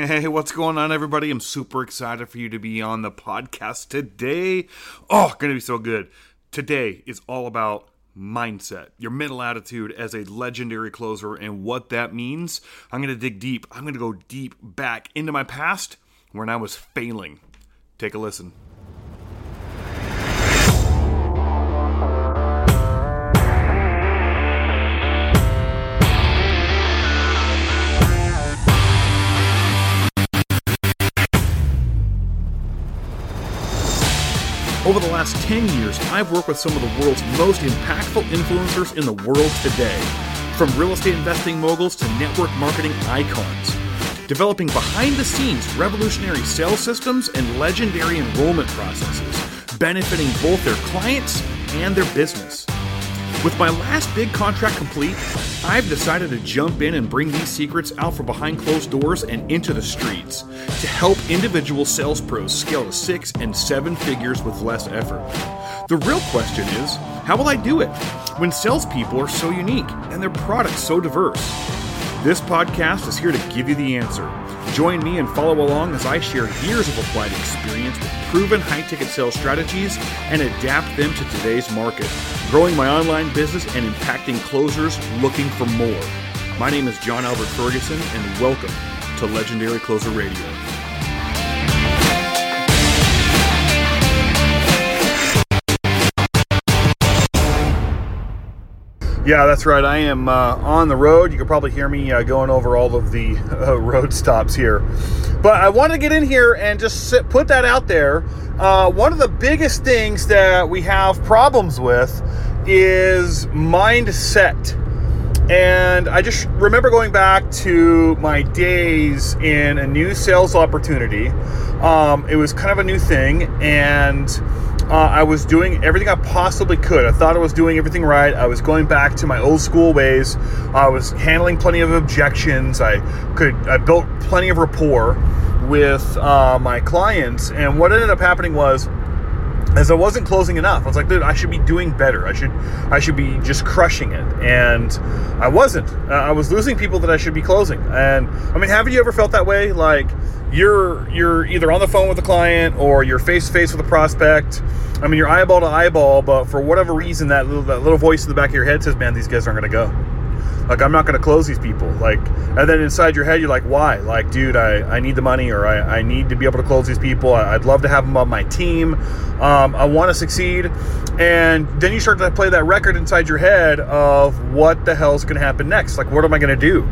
Hey, what's going on, everybody? I'm super excited for you to be on the podcast today. Oh, gonna be so good. Today is all about mindset, your mental attitude as a legendary closer, and what that means. I'm gonna dig deep. I'm gonna go deep back into my past when I was failing. Take a listen. Over the last 10 years, I've worked with some of the world's most impactful influencers in the world today, from real estate investing moguls to network marketing icons, developing behind the scenes revolutionary sales systems and legendary enrollment processes, benefiting both their clients and their business. With my last big contract complete, I've decided to jump in and bring these secrets out from behind closed doors and into the streets to help individual sales pros scale to six and seven figures with less effort. The real question is how will I do it when salespeople are so unique and their products so diverse? This podcast is here to give you the answer. Join me and follow along as I share years of applied experience with proven high ticket sales strategies and adapt them to today's market, growing my online business and impacting closers looking for more. My name is John Albert Ferguson, and welcome to Legendary Closer Radio. Yeah, that's right. I am uh, on the road. You can probably hear me uh, going over all of the uh, road stops here. But I want to get in here and just sit, put that out there. Uh, one of the biggest things that we have problems with is mindset. And I just remember going back to my days in a new sales opportunity. Um, it was kind of a new thing, and uh, I was doing everything I possibly could. I thought I was doing everything right. I was going back to my old school ways. I was handling plenty of objections. I could. I built plenty of rapport with uh, my clients. And what ended up happening was, as I wasn't closing enough, I was like, dude, I should be doing better. I should, I should be just crushing it. And I wasn't. Uh, I was losing people that I should be closing. And I mean, haven't you ever felt that way? Like you're you're either on the phone with a client or you're face to face with a prospect. I mean, you're eyeball to eyeball, but for whatever reason, that little that little voice in the back of your head says, "Man, these guys aren't going to go." Like I'm not going to close these people. Like, and then inside your head, you're like, "Why?" Like, dude, I, I need the money, or I, I need to be able to close these people. I, would love to have them on my team. Um, I want to succeed, and then you start to play that record inside your head of what the hell's going to happen next. Like, what am I going to do?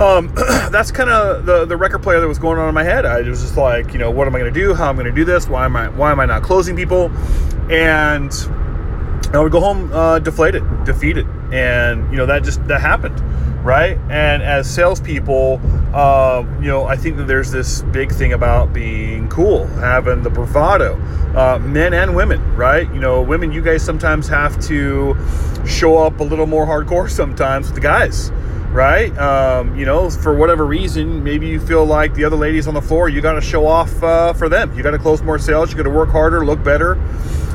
um, that's kind of the, the record player that was going on in my head. I was just like, you know, what am I going to do? How am I going to do this? Why am I why am I not closing people? And I would go home uh, deflated, defeated, and you know that just that happened, right? And as salespeople, uh, you know, I think that there's this big thing about being cool, having the bravado, uh, men and women, right? You know, women, you guys sometimes have to show up a little more hardcore sometimes with the guys right? Um, you know, for whatever reason, maybe you feel like the other ladies on the floor, you got to show off uh, for them. You got to close more sales. You got to work harder, look better.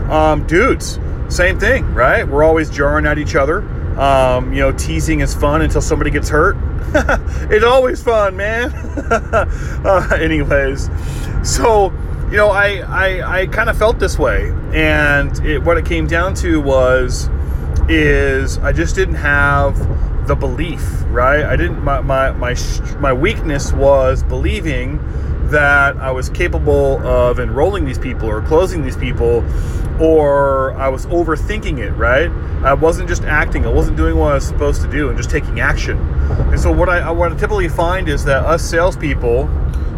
Um, dudes, same thing, right? We're always jarring at each other. Um, you know, teasing is fun until somebody gets hurt. it's always fun, man. uh, anyways, so you know, I I, I kind of felt this way, and it, what it came down to was is I just didn't have the belief, right? I didn't my my my my weakness was believing that I was capable of enrolling these people or closing these people or I was overthinking it, right? I wasn't just acting, I wasn't doing what I was supposed to do and just taking action. And so what I what I typically find is that us salespeople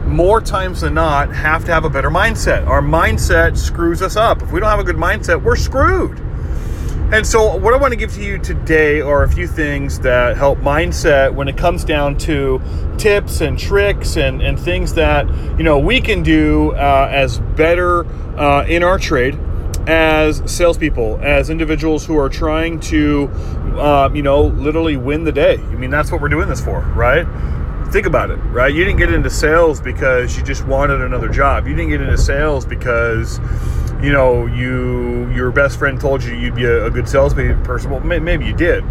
more times than not have to have a better mindset. Our mindset screws us up. If we don't have a good mindset, we're screwed. And so, what I want to give to you today are a few things that help mindset when it comes down to tips and tricks and, and things that you know we can do uh, as better uh, in our trade as salespeople, as individuals who are trying to, uh, you know, literally win the day. I mean, that's what we're doing this for, right? think about it, right? You didn't get into sales because you just wanted another job. You didn't get into sales because you know you your best friend told you you'd be a, a good salesperson. Well, maybe you did,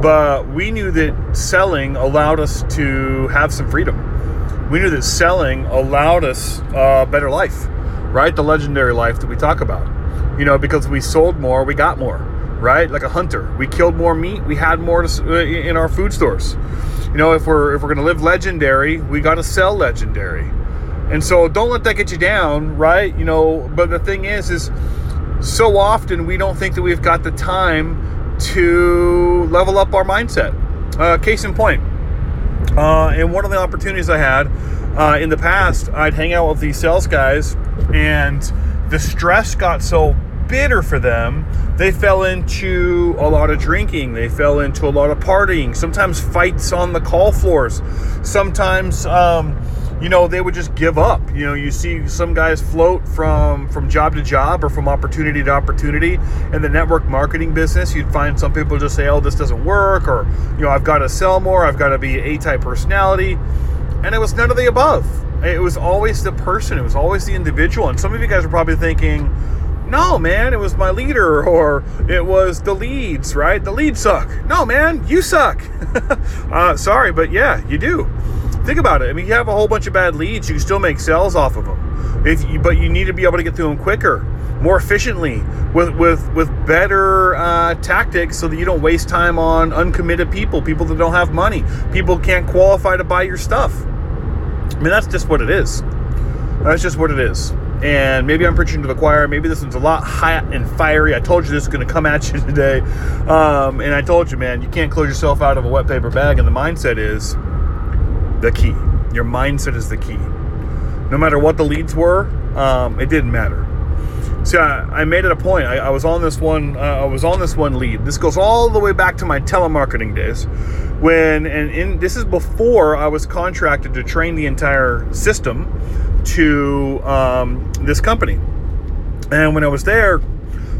but we knew that selling allowed us to have some freedom, we knew that selling allowed us a better life, right? The legendary life that we talk about. You know, because we sold more, we got more, right? Like a hunter, we killed more meat, we had more to, uh, in our food stores. You know, if we're if we're gonna live legendary, we got to sell legendary, and so don't let that get you down, right? You know, but the thing is, is so often we don't think that we've got the time to level up our mindset. Uh, case in point, uh, and one of the opportunities I had uh, in the past, I'd hang out with these sales guys, and the stress got so bitter for them, they fell into a lot of drinking. They fell into a lot of partying. Sometimes fights on the call floors. Sometimes, um, you know, they would just give up. You know, you see some guys float from from job to job or from opportunity to opportunity. In the network marketing business, you'd find some people just say, "Oh, this doesn't work," or you know, "I've got to sell more. I've got to be A type personality," and it was none of the above. It was always the person. It was always the individual. And some of you guys are probably thinking no, man, it was my leader or it was the leads, right? The leads suck. No, man, you suck. uh, sorry, but yeah, you do. Think about it. I mean, you have a whole bunch of bad leads, you can still make sales off of them. If you, but you need to be able to get through them quicker, more efficiently, with with with better uh, tactics, so that you don't waste time on uncommitted people, people that don't have money, people can't qualify to buy your stuff. I mean, that's just what it is. That's just what it is and maybe I'm preaching to the choir. Maybe this one's a lot hot and fiery. I told you this is going to come at you today, um, and I told you, man, you can't close yourself out of a wet paper bag. And the mindset is the key. Your mindset is the key. No matter what the leads were, um, it didn't matter. See, I, I, made it a point. I, I was on this one. Uh, I was on this one lead. This goes all the way back to my telemarketing days, when and in this is before I was contracted to train the entire system to um, this company. And when I was there,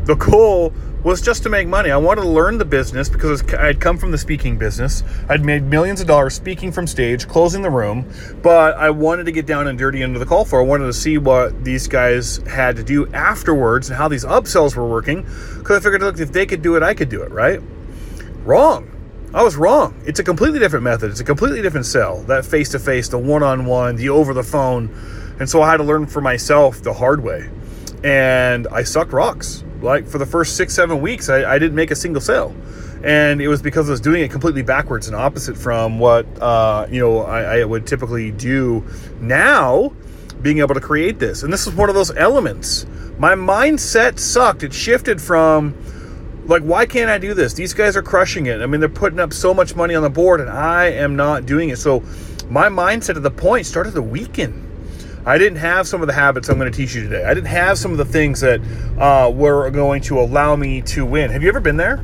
the goal was just to make money. I wanted to learn the business because I'd come from the speaking business. I'd made millions of dollars speaking from stage, closing the room, but I wanted to get down and dirty into the call for. I wanted to see what these guys had to do afterwards and how these upsells were working because I figured, look, if they could do it, I could do it, right? Wrong. I was wrong. It's a completely different method. It's a completely different sell. That face to face, the one on one, the over the phone and so I had to learn for myself the hard way. And I sucked rocks. Like for the first six, seven weeks, I, I didn't make a single sale. And it was because I was doing it completely backwards and opposite from what uh, you know I, I would typically do now, being able to create this. And this is one of those elements. My mindset sucked. It shifted from like why can't i do this these guys are crushing it i mean they're putting up so much money on the board and i am not doing it so my mindset at the point started to weaken I didn't have some of the habits I'm going to teach you today. I didn't have some of the things that uh, were going to allow me to win. Have you ever been there?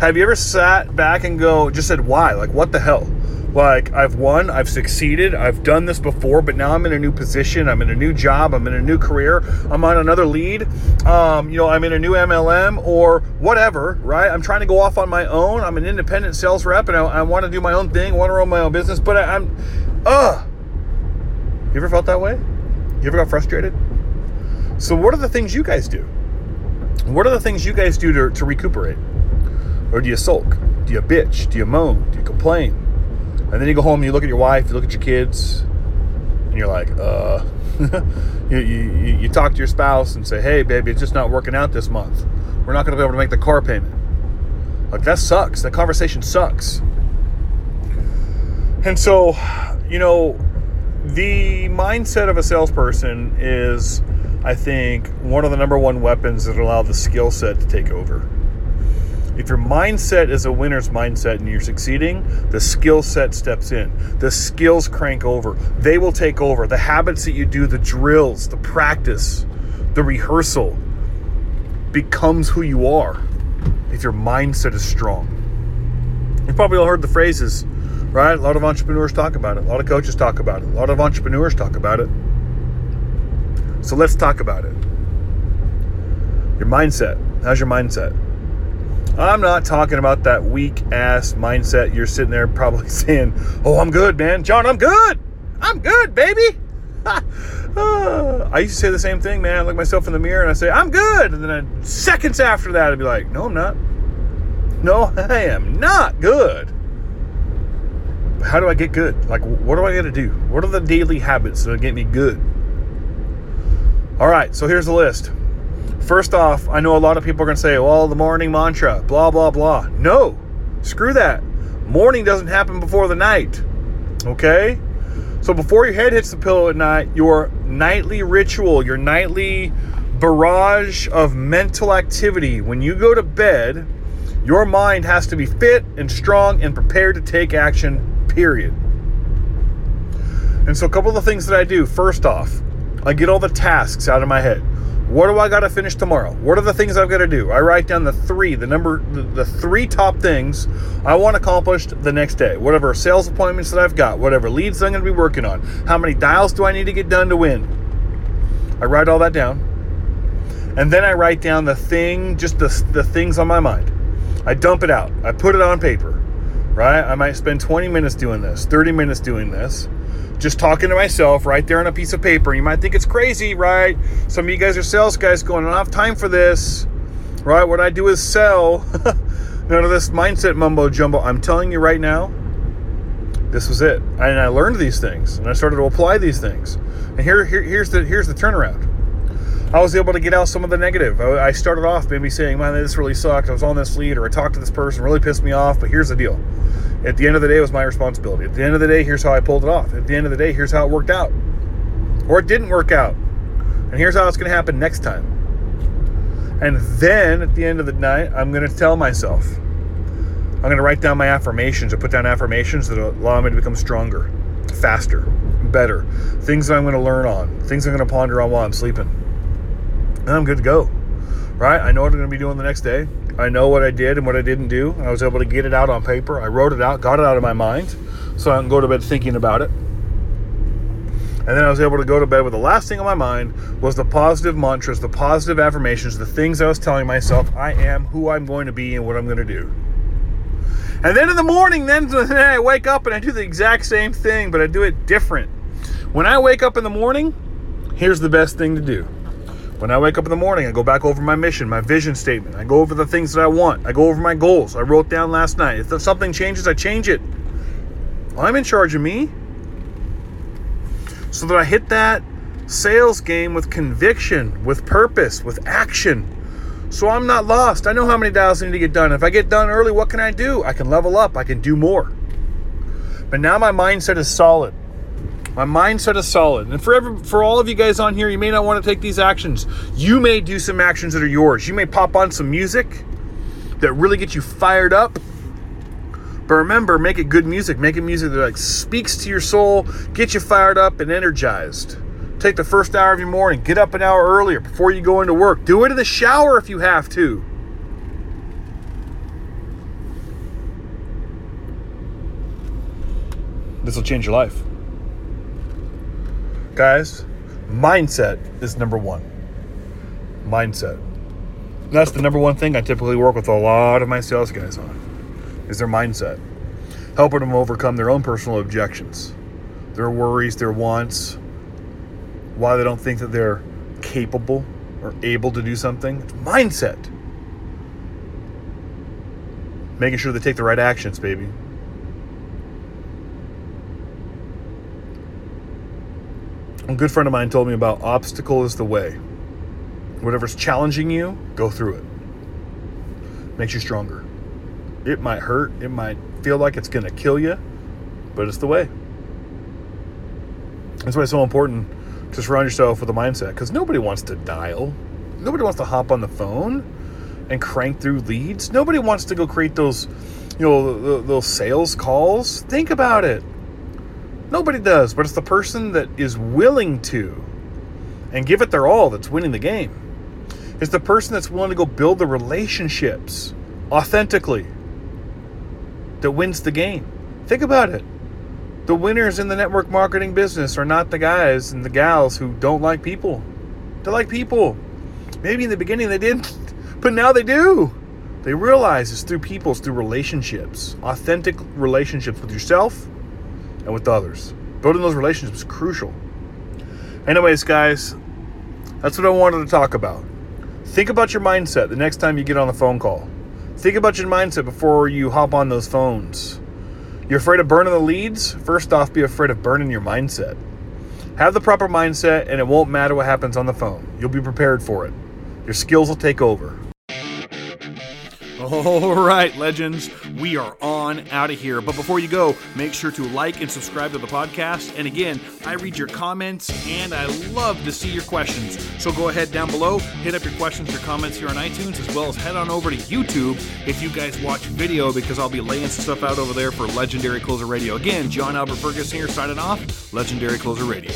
Have you ever sat back and go, just said, why? Like, what the hell? Like, I've won, I've succeeded, I've done this before, but now I'm in a new position, I'm in a new job, I'm in a new career, I'm on another lead, um, you know, I'm in a new MLM or whatever, right? I'm trying to go off on my own. I'm an independent sales rep and I, I want to do my own thing, want to run my own business, but I, I'm, ugh you ever felt that way? You ever got frustrated? So, what are the things you guys do? What are the things you guys do to, to recuperate? Or do you sulk? Do you bitch? Do you moan? Do you complain? And then you go home and you look at your wife, you look at your kids, and you're like, uh, you, you, you talk to your spouse and say, hey, baby, it's just not working out this month. We're not going to be able to make the car payment. Like, that sucks. That conversation sucks. And so, you know, the mindset of a salesperson is, I think, one of the number one weapons that allow the skill set to take over. If your mindset is a winner's mindset and you're succeeding, the skill set steps in. The skills crank over. They will take over. The habits that you do, the drills, the practice, the rehearsal becomes who you are if your mindset is strong. You've probably all heard the phrases right? A lot of entrepreneurs talk about it. A lot of coaches talk about it. A lot of entrepreneurs talk about it. So let's talk about it. Your mindset. How's your mindset? I'm not talking about that weak ass mindset you're sitting there probably saying, Oh, I'm good, man. John, I'm good. I'm good, baby. Ah, I used to say the same thing, man. I look myself in the mirror and I say, I'm good. And then seconds after that, I'd be like, No, I'm not. No, I am not good. How do I get good? Like, what do I got to do? What are the daily habits that get me good? All right, so here's the list. First off, I know a lot of people are going to say, well, the morning mantra, blah, blah, blah. No, screw that. Morning doesn't happen before the night. Okay? So before your head hits the pillow at night, your nightly ritual, your nightly barrage of mental activity, when you go to bed, your mind has to be fit and strong and prepared to take action, period. And so, a couple of the things that I do first off, I get all the tasks out of my head. What do I got to finish tomorrow? What are the things I've got to do? I write down the three, the number, the, three top things I want accomplished the next day. Whatever sales appointments that I've got, whatever leads I'm going to be working on. How many dials do I need to get done to win? I write all that down. And then I write down the thing, just the, the things on my mind. I dump it out. I put it on paper, right? I might spend 20 minutes doing this, 30 minutes doing this just talking to myself right there on a piece of paper. You might think it's crazy, right? Some of you guys are sales guys going, I don't have time for this, right? What I do is sell. None of this mindset mumbo jumbo. I'm telling you right now, this was it. And I learned these things and I started to apply these things. And here, here here's the here's the turnaround. I was able to get out some of the negative. I started off maybe saying, man, this really sucked. I was on this lead or I talked to this person, really pissed me off. But here's the deal at the end of the day, it was my responsibility. At the end of the day, here's how I pulled it off. At the end of the day, here's how it worked out. Or it didn't work out. And here's how it's going to happen next time. And then at the end of the night, I'm going to tell myself, I'm going to write down my affirmations or put down affirmations that allow me to become stronger, faster, better. Things that I'm going to learn on, things I'm going to ponder on while I'm sleeping. And I'm good to go. Right? I know what I'm going to be doing the next day. I know what I did and what I didn't do. I was able to get it out on paper. I wrote it out, got it out of my mind, so I can go to bed thinking about it. And then I was able to go to bed with the last thing on my mind was the positive mantras, the positive affirmations, the things I was telling myself I am who I'm going to be and what I'm going to do. And then in the morning, then, then I wake up and I do the exact same thing, but I do it different. When I wake up in the morning, here's the best thing to do. When I wake up in the morning, I go back over my mission, my vision statement. I go over the things that I want. I go over my goals. I wrote down last night. If something changes, I change it. I'm in charge of me. So that I hit that sales game with conviction, with purpose, with action. So I'm not lost. I know how many dials I need to get done. If I get done early, what can I do? I can level up. I can do more. But now my mindset is solid. My mindset is solid. And for every, for all of you guys on here, you may not want to take these actions. You may do some actions that are yours. You may pop on some music that really gets you fired up. But remember, make it good music. Make it music that like speaks to your soul, get you fired up and energized. Take the first hour of your morning, get up an hour earlier before you go into work. Do it in the shower if you have to. This will change your life. Guys, mindset is number one. Mindset. That's the number one thing I typically work with a lot of my sales guys on is their mindset. Helping them overcome their own personal objections, their worries, their wants, why they don't think that they're capable or able to do something. It's mindset. Making sure they take the right actions, baby. A good friend of mine told me about obstacle is the way. Whatever's challenging you, go through it. Makes you stronger. It might hurt, it might feel like it's going to kill you, but it's the way. That's why it's so important to surround yourself with a mindset because nobody wants to dial. Nobody wants to hop on the phone and crank through leads. Nobody wants to go create those, you know, those sales calls. Think about it. Nobody does, but it's the person that is willing to and give it their all that's winning the game. It's the person that's willing to go build the relationships authentically that wins the game. Think about it. The winners in the network marketing business are not the guys and the gals who don't like people. They like people. Maybe in the beginning they didn't, but now they do. They realize it's through people, it's through relationships, authentic relationships with yourself and with others. Building those relationships is crucial. Anyways, guys, that's what I wanted to talk about. Think about your mindset the next time you get on the phone call. Think about your mindset before you hop on those phones. You're afraid of burning the leads? First off, be afraid of burning your mindset. Have the proper mindset, and it won't matter what happens on the phone. You'll be prepared for it. Your skills will take over. All right, legends, we are on out of here. But before you go, make sure to like and subscribe to the podcast. And again, I read your comments and I love to see your questions. So go ahead down below, hit up your questions or comments here on iTunes, as well as head on over to YouTube if you guys watch video, because I'll be laying some stuff out over there for Legendary Closer Radio. Again, John Albert Ferguson here signing off, Legendary Closer Radio.